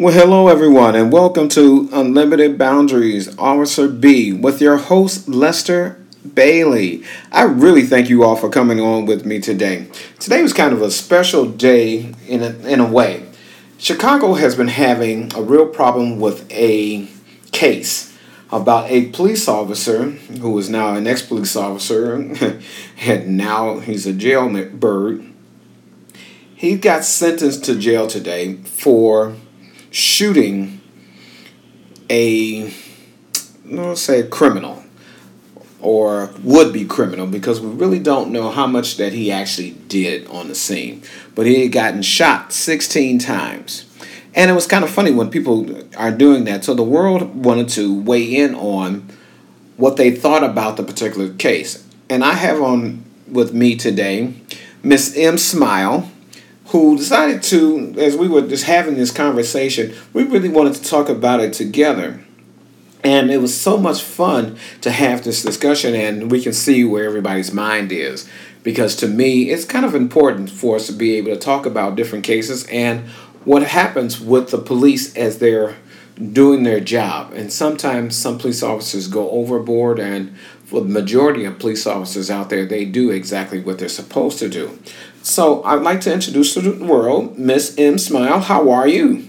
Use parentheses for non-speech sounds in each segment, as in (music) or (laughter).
Well, hello everyone, and welcome to Unlimited Boundaries, Officer B, with your host Lester Bailey. I really thank you all for coming on with me today. Today was kind of a special day in a, in a way. Chicago has been having a real problem with a case about a police officer who is now an ex police officer, (laughs) and now he's a jailbird. He got sentenced to jail today for shooting a let's say a criminal or would be criminal because we really don't know how much that he actually did on the scene. But he had gotten shot 16 times. And it was kind of funny when people are doing that. So the world wanted to weigh in on what they thought about the particular case. And I have on with me today Miss M. Smile, who decided to, as we were just having this conversation, we really wanted to talk about it together. And it was so much fun to have this discussion, and we can see where everybody's mind is. Because to me, it's kind of important for us to be able to talk about different cases and what happens with the police as they're doing their job. And sometimes some police officers go overboard, and for the majority of police officers out there, they do exactly what they're supposed to do. So I'd like to introduce to the world Miss M. Smile. How are you?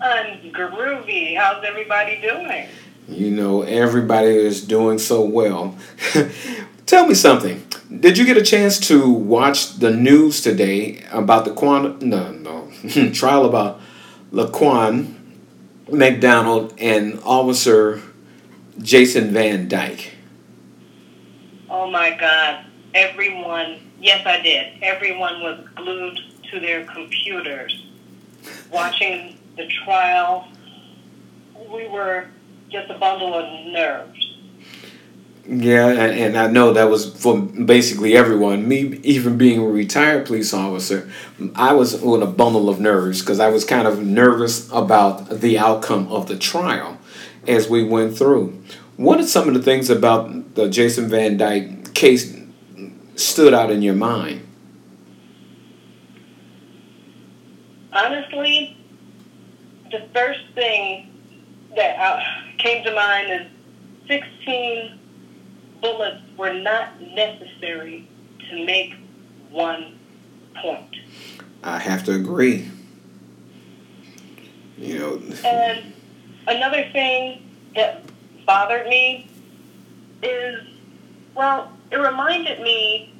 I'm groovy. How's everybody doing? You know, everybody is doing so well. (laughs) Tell me something. Did you get a chance to watch the news today about the Quan no no (laughs) trial about Laquan McDonald and Officer Jason Van Dyke? Oh my God! Everyone, yes, I did. Everyone was glued to their computers, watching the trial. We were just a bundle of nerves. Yeah, and, I know that was for basically everyone. Me, even being a retired police officer, I was on a bundle of nerves because I was kind of nervous about the outcome of the trial as we went through. What are some of the things about the Jason Van Dyke case stood out in your mind? Honestly, the first thing that uh, came to mind is 16 bullets were not necessary to make one point. I have to agree. You know. And another thing that bothered me is, well, it reminded me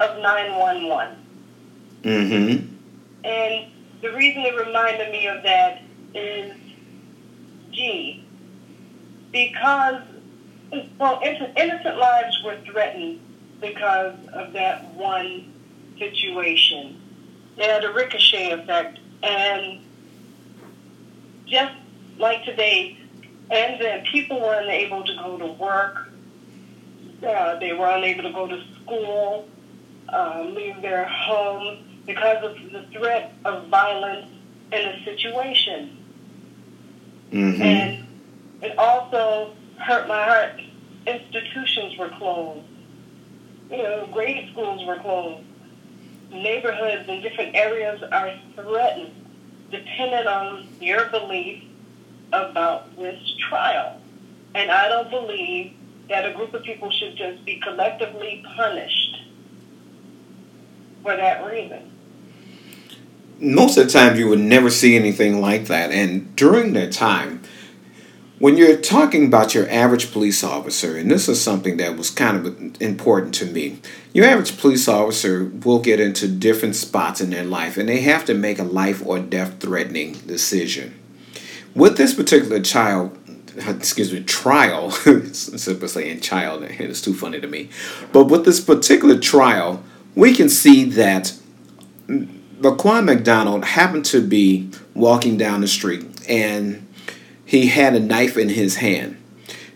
of 911. Mm-hmm. And the reason it reminded me of that is, gee, because, well, innocent lives were threatened because of that one situation. It had a ricochet effect. And just like today, and then people were unable to go to work. Uh, they were unable to go to school, uh, leave their homes because of the threat of violence in a situation. Mm-hmm. And it also hurt my heart. Institutions were closed. You know, grade schools were closed. Neighborhoods in different areas are threatened, dependent on your belief about this trial. And I don't believe that a group of people should just be collectively punished for that reason. Most of the time, you would never see anything like that. And during that time, when you're talking about your average police officer, and this is something that was kind of important to me, your average police officer will get into different spots in their life and they have to make a life or death threatening decision. With this particular child, excuse me, trial, (laughs) simply saying child, it's too funny to me, but with this particular trial, we can see that Laquan McDonald happened to be walking down the street and he had a knife in his hand.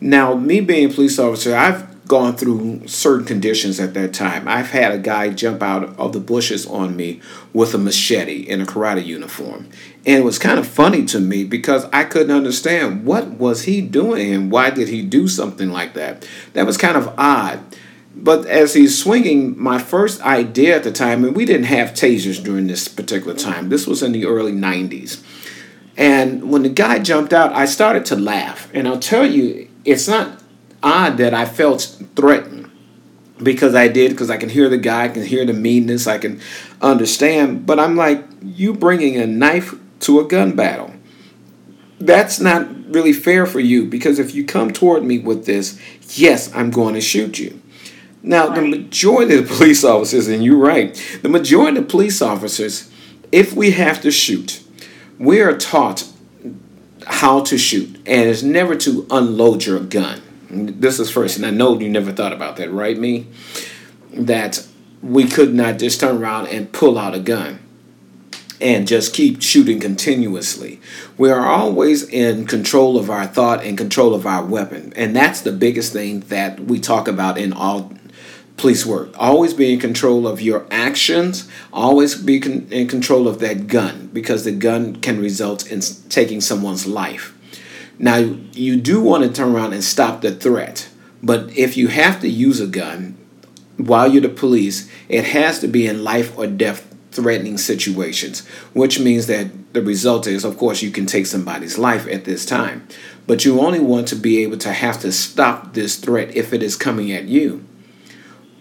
Now, me being a police officer, I've gone through certain conditions at that time. I've had a guy jump out of the bushes on me with a machete in a karate uniform. And it was kind of funny to me because I couldn't understand what was he doing and why did he do something like that. That was kind of odd. But as he's swinging, my first idea at the time, and we didn't have tasers during this particular time, this was in the early 90s. And when the guy jumped out, I started to laugh. And I'll tell you, it's not odd that I felt threatened because I did, because I can hear the guy, I can hear the meanness, I can understand. But I'm like, you bringing a knife to a gun battle. That's not really fair for you because if you come toward me with this, yes, I'm going to shoot you. Now, right. the majority of the (laughs) police officers, and you're right, the majority of the police officers, if we have to shoot, we are taught how to shoot, and it's never to unload your gun. This is first, and I know you never thought about that, right? Me, that we could not just turn around and pull out a gun and just keep shooting continuously. We are always in control of our thought and control of our weapon, and that's the biggest thing that we talk about in all police work. Always be in control of your actions. Always be con- in control of that gun because the gun can result in taking someone's life. Now, you do want to turn around and stop the threat, but if you have to use a gun while you're the police, it has to be in life or death threatening situations, which means that the result is, of course, you can take somebody's life at this time. But you only want to be able to have to stop this threat if it is coming at you.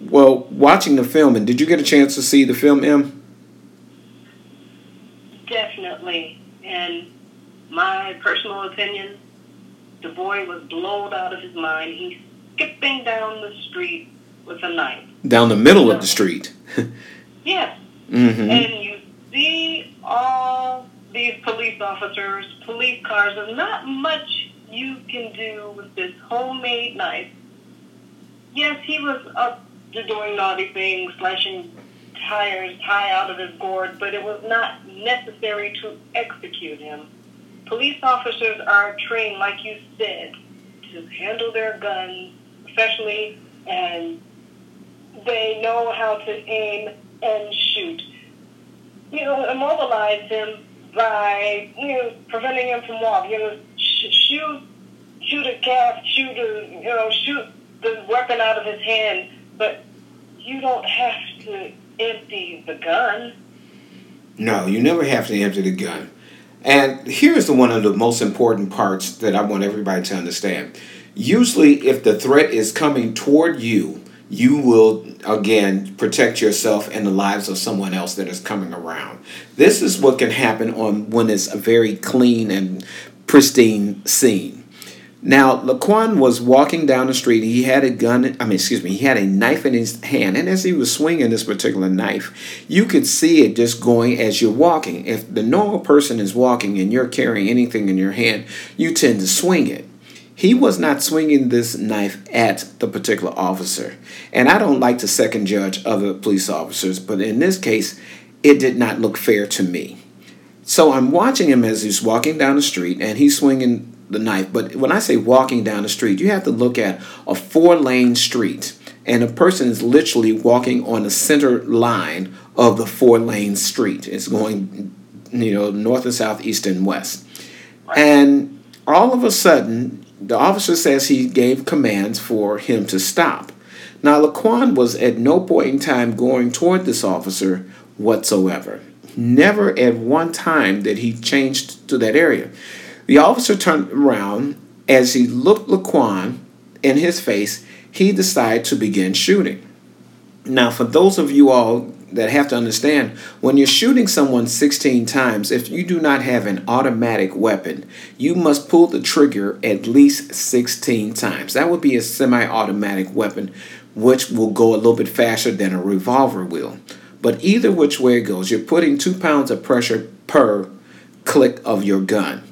Well, watching the film, and did you get a chance to see the film, M? Definitely. And my personal opinion, the boy was blown out of his mind. He's skipping down the street with a knife. Down the middle of the street. (laughs) yes. Mm-hmm. And you see all these police officers, police cars. There's not much you can do with this homemade knife. Yes, he was up to doing naughty things, slashing tires high out of his gourd, but it was not necessary to execute him. Police officers are trained, like you said, to handle their guns professionally, and they know how to aim and shoot. You know, immobilize him by you know preventing him from walking. You know, sh- shoot, shoot a calf, shoot a you know shoot the weapon out of his hand but you don't have to empty the gun. No, you never have to empty the gun. And here's the one of the most important parts that I want everybody to understand. Usually, if the threat is coming toward you, you will again protect yourself and the lives of someone else that is coming around. This is what can happen on when it's a very clean and pristine scene. Now, Laquan was walking down the street. He had a gun, I mean, excuse me, he had a knife in his hand. And as he was swinging this particular knife, you could see it just going as you're walking. If the normal person is walking and you're carrying anything in your hand, you tend to swing it. He was not swinging this knife at the particular officer. And I don't like to second judge other police officers, but in this case, it did not look fair to me. So I'm watching him as he's walking down the street and he's swinging the knife. But when I say walking down the street, you have to look at a four lane street, and a person is literally walking on the center line of the four lane street. It's going, you know, north and south, east and west. And all of a sudden, the officer says he gave commands for him to stop. Now, Laquan was at no point in time going toward this officer whatsoever. Never at one time did he change to that area. The officer turned around. As he looked Laquan in his face, he decided to begin shooting. Now, for those of you all that have to understand, when you're shooting someone 16 times, if you do not have an automatic weapon, you must pull the trigger at least 16 times. That would be a semi automatic weapon, which will go a little bit faster than a revolver will. But either which way it goes, you're putting two pounds of pressure per click of your gun.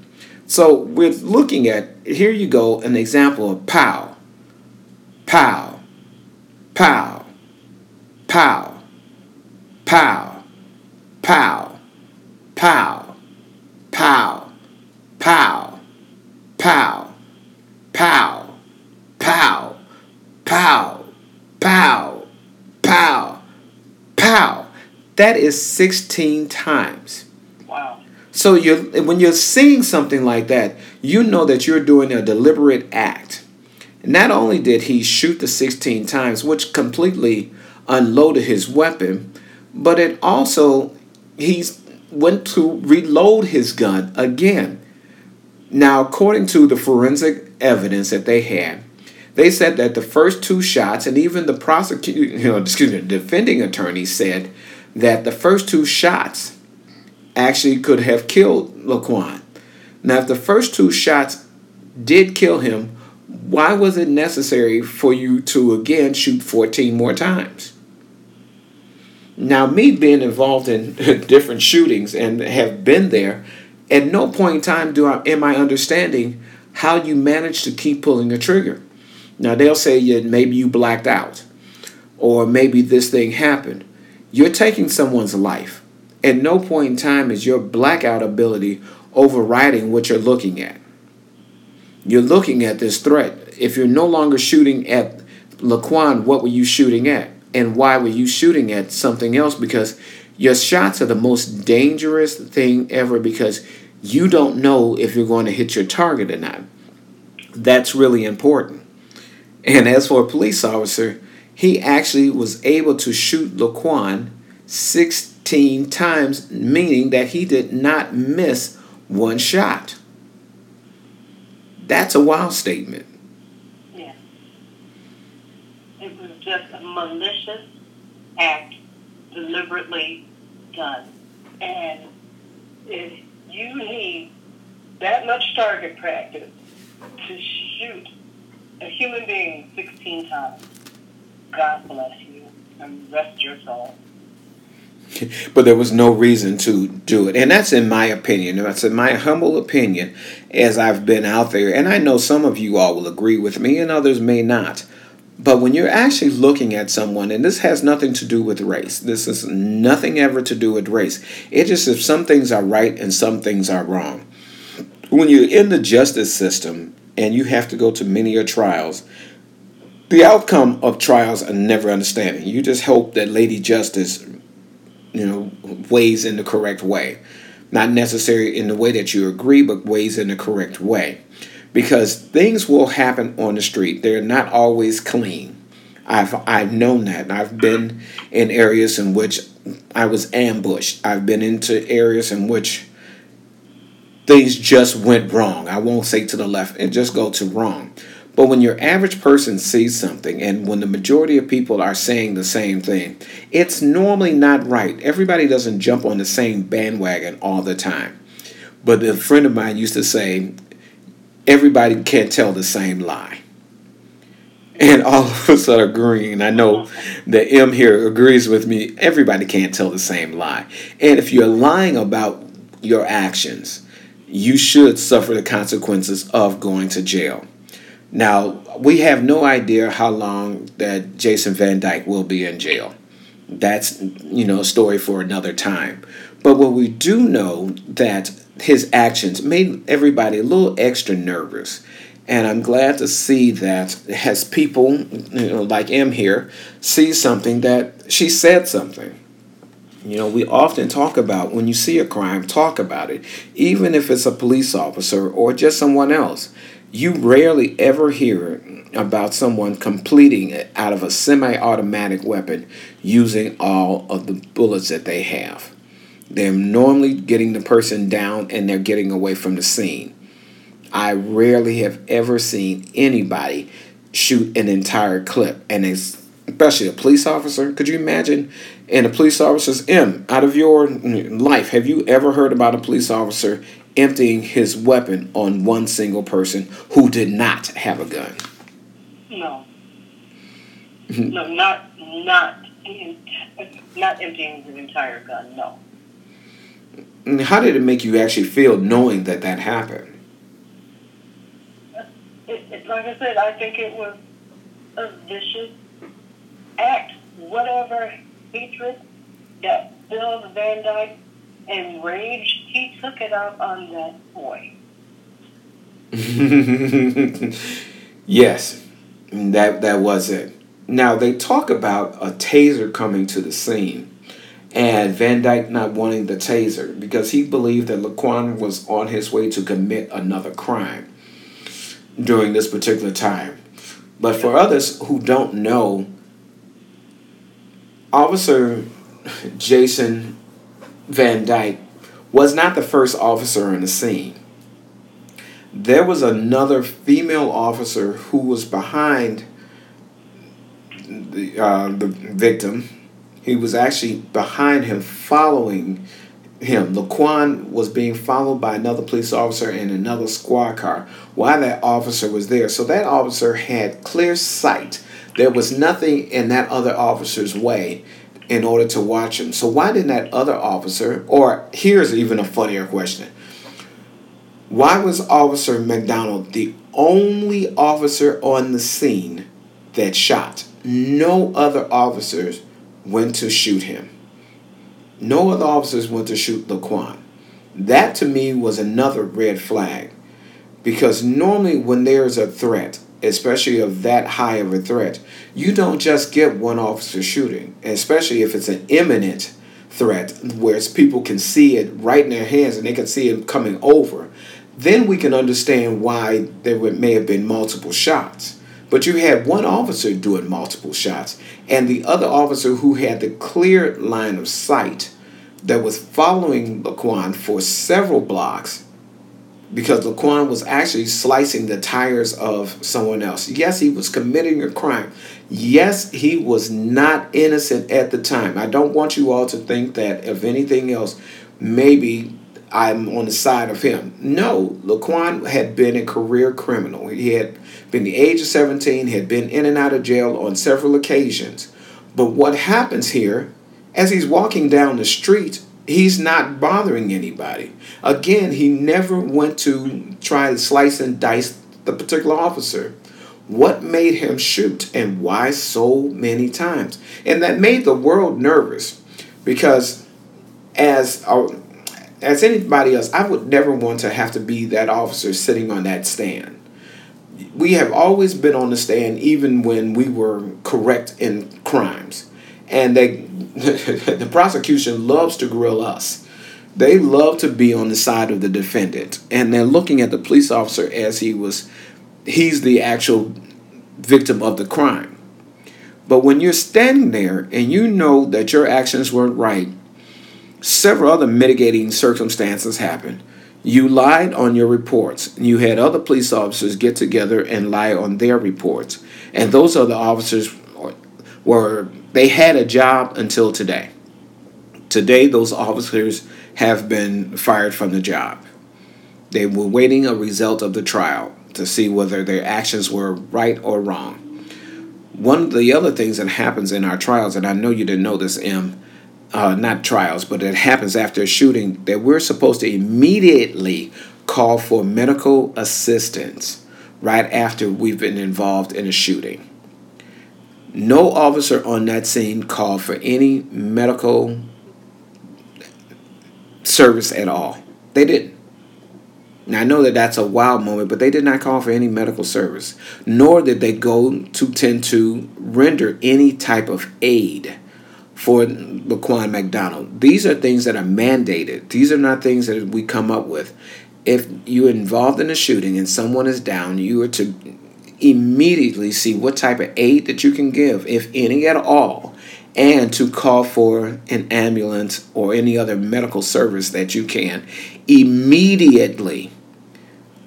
So we're looking at, here you go, an example of pow, pow, pow, pow, pow, pow, pow, pow, pow, pow, pow, pow, pow, pow, pow, pow. That is 16 times. So you when you're seeing something like that, you know that you're doing a deliberate act. Not only did he shoot the 16 times, which completely unloaded his weapon, but it also he went to reload his gun again. Now, according to the forensic evidence that they had, they said that the first two shots, and even the prosecutor, (laughs) you know, excuse me, the defending attorney said that the first two shots actually could have killed Laquan. Now, if the first two shots did kill him, why was it necessary for you to again shoot 14 more times? Now, me being involved in (laughs) different shootings and have been there, at no point in time do I am I understanding how you manage to keep pulling the trigger. Now they'll say yeah, maybe you blacked out, or maybe this thing happened. You're taking someone's life. At no point in time is your blackout ability overriding what you're looking at. You're looking at this threat. If you're no longer shooting at Laquan, what were you shooting at? And why were you shooting at something else? Because your shots are the most dangerous thing ever because you don't know if you're going to hit your target or not. That's really important. And as for a police officer, he actually was able to shoot Laquan 16 times, meaning that he did not miss one shot. That's a wild statement. Yeah. It was just a malicious act deliberately done. And if you need that much target practice to shoot a human being 16 times, God bless you and rest your soul. (laughs) but there was no reason to do it. And that's in my opinion. That's in my humble opinion as I've been out there. And I know some of you all will agree with me and others may not. But when you're actually looking at someone, and this has nothing to do with race, this is nothing ever to do with race. It just if some things are right and some things are wrong. When you're in the justice system and you have to go to many of trials, the outcome of trials are never understanding. You just hope that Lady Justice, you know, weighs in the correct way. Not necessarily in the way that you agree, but ways in the correct way because things will happen on the street. They're not always clean. I've I've known that. and I've been in areas in which I was ambushed. I've been into areas in which things just went wrong. I won't say to the left and just go to wrong. But when your average person sees something and when the majority of people are saying the same thing, it's normally not right. Everybody doesn't jump on the same bandwagon all the time. But a friend of mine used to say, everybody can't tell the same lie. And (laughs) all of us are agreeing. I know that M here agrees with me. Everybody can't tell the same lie. And if you're lying about your actions, you should suffer the consequences of going to jail. Now, we have no idea how long that Jason Van Dyke will be in jail. That's, you know, a story for another time. But what we do know that his actions made everybody a little extra nervous. And I'm glad to see that as people, you know, like M here, see something that she said something. You know, we often talk about when you see a crime, talk about it, even if it's a police officer or just someone else. You rarely ever hear about someone completing it out of a semi automatic weapon using all of the bullets that they have. They're normally getting the person down and they're getting away from the scene. I rarely have ever seen anybody shoot an entire clip, and especially a police officer. Could you imagine? And a police officer's M, out of your life, have you ever heard about a police officer emptying his weapon on one single person who did not have a gun? No. no, not not not emptying his entire gun. No. How did it make you actually feel knowing that that happened? It, it, like I said, I think it was a vicious act. Whatever hatred that Bill Van Dyke enraged, he took it out on that boy. (laughs) yes, that that was it. Now they talk about a taser coming to the scene and Van Dyke not wanting the taser because he believed that Laquan was on his way to commit another crime during this particular time. But for others who don't know, Officer Jason Van Dyke was not the first officer on the scene. There was another female officer who was behind the, uh, the victim. He was actually behind him, following him. Laquan was being followed by another police officer in another squad car while that officer was there. So that officer had clear sight. There was nothing in that other officer's way in order to watch him. So why didn't that other officer, or here's even a funnier question. Why was Officer McDonald the only officer on the scene that shot? No other officers went to shoot him. No other officers went to shoot Laquan. That to me was another red flag. Because normally when there's a threat, especially of that high of a threat, you don't just get one officer shooting, especially if it's an imminent threat where people can see it right in their hands and they can see it coming over. Then we can understand why there may have been multiple shots. But you had one officer doing multiple shots, and the other officer who had the clear line of sight that was following Laquan for several blocks because Laquan was actually slicing the tires of someone else. Yes, he was committing a crime. Yes, he was not innocent at the time. I don't want you all to think that, if anything else, maybe I'm on the side of him. No, Laquan had been a career criminal. He had been the age of 17, had been in and out of jail on several occasions. But what happens here, as he's walking down the street, he's not bothering anybody. Again, he never went to try to slice and dice the particular officer. What made him shoot and why so many times? And that made the world nervous because as uh, as anybody else, I would never want to have to be that officer sitting on that stand. We have always been on the stand even when we were correct in crimes. And they (laughs) the prosecution loves to grill us. They love to be on the side of the defendant. And they're looking at the police officer as he was he's the actual victim of the crime. But when you're standing there and you know that your actions weren't right, several other mitigating circumstances happened. You lied on your reports. You had other police officers get together and lie on their reports. And those other officers were, they had a job until today. Today, those officers have been fired from the job. They were waiting a result of the trial to see whether their actions were right or wrong. One of the other things that happens in our trials, and I know you didn't know this, M, uh, not trials, but it happens after a shooting, that we're supposed to immediately call for medical assistance right after we've been involved in a shooting. No officer on that scene called for any medical service at all. They didn't. Now, I know that that's a wild moment, but they did not call for any medical service, nor did they go to tend to render any type of aid for Laquan McDonald. These are things that are mandated. These are not things that we come up with. If you're involved in a shooting and someone is down, you are to immediately see what type of aid that you can give, if any at all, and to call for an ambulance or any other medical service that you can immediately.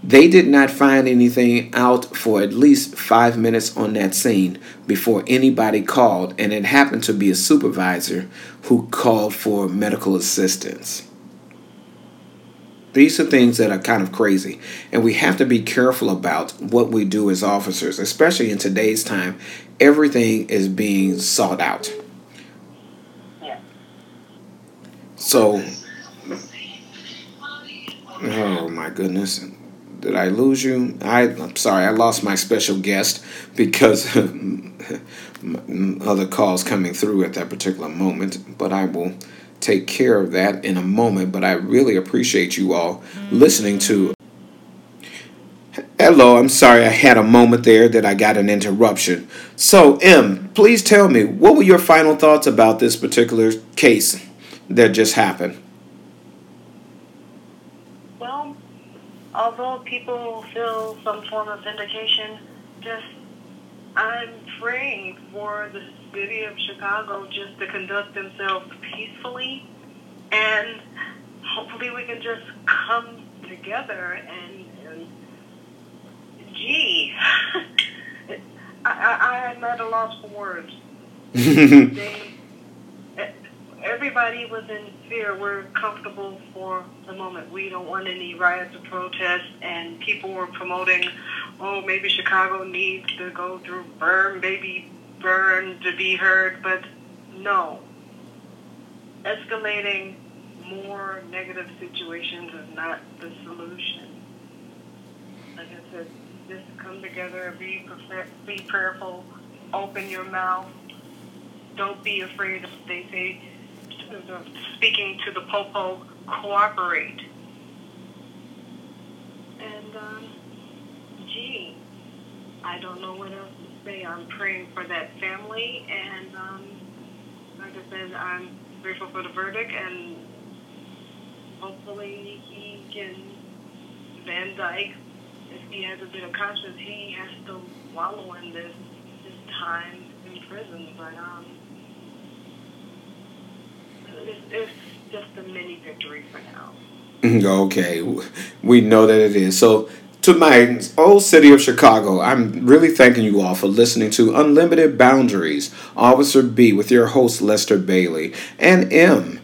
They did not find anything out for at least five minutes on that scene before anybody called, and it happened to be a supervisor who called for medical assistance. These are things that are kind of crazy, and we have to be careful about what we do as officers, especially in today's time. Everything is being sought out. Yeah. So, oh my goodness. Did I lose you? I, I'm sorry, I lost my special guest because (laughs) other calls coming through at that particular moment. But I will take care of that in a moment. But I really appreciate you all listening to. Hello, I'm sorry I had a moment there that I got an interruption. So, M, please tell me, what were your final thoughts about this particular case that just happened? Well, although people feel some form of vindication, just I'm praying for the city of Chicago just to conduct themselves peacefully and hopefully we can just come together and, and gee, (laughs) I, I, I'm at a loss for words. (laughs) they, everybody was in fear. We're comfortable for the moment. We don't want any riots or protests, and people were promoting, oh, maybe Chicago needs to go through burn, maybe burn to be heard, but no. Escalating more negative situations is not the solution. Like I said, just come together, be, be prayerful, open your mouth. Don't be afraid of, they say, speaking to the popo, cooperate. And, um, gee, I don't know what else say. I'm praying for that family, and um, like I said, I'm grateful for the verdict, and hopefully he can, Van Dyke, if he has a bit of conscience, he has to wallow in this, this time in prison. But um, it's, it's just a mini victory for now. (laughs) Okay, we know that it is. So, to my old city of Chicago, I'm really thanking you all for listening to Unlimited Boundaries, Officer B, with your host Lester Bailey, and M,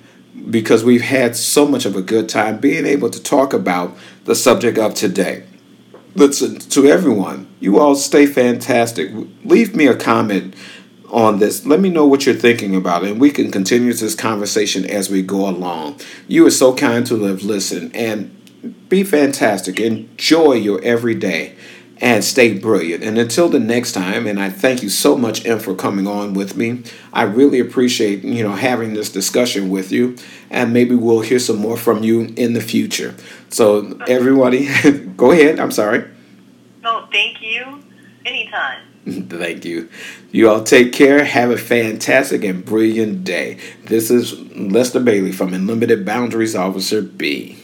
because we've had so much of a good time being able to talk about the subject of today. Listen, to everyone, you all stay fantastic. Leave me a comment on this. Let me know what you're thinking about and we can continue this conversation as we go along. You are so kind to have listened, and be fantastic. Enjoy your everyday and stay brilliant. And until the next time, and I thank you so much, Em, for coming on with me. I really appreciate you know having this discussion with you, and maybe we'll hear some more from you in the future. So everybody, (laughs) go ahead. I'm sorry. No, thank you. Anytime. (laughs) Thank you. You all take care. Have a fantastic and brilliant day. This is Lester Bailey from Unlimited Boundaries Officer B.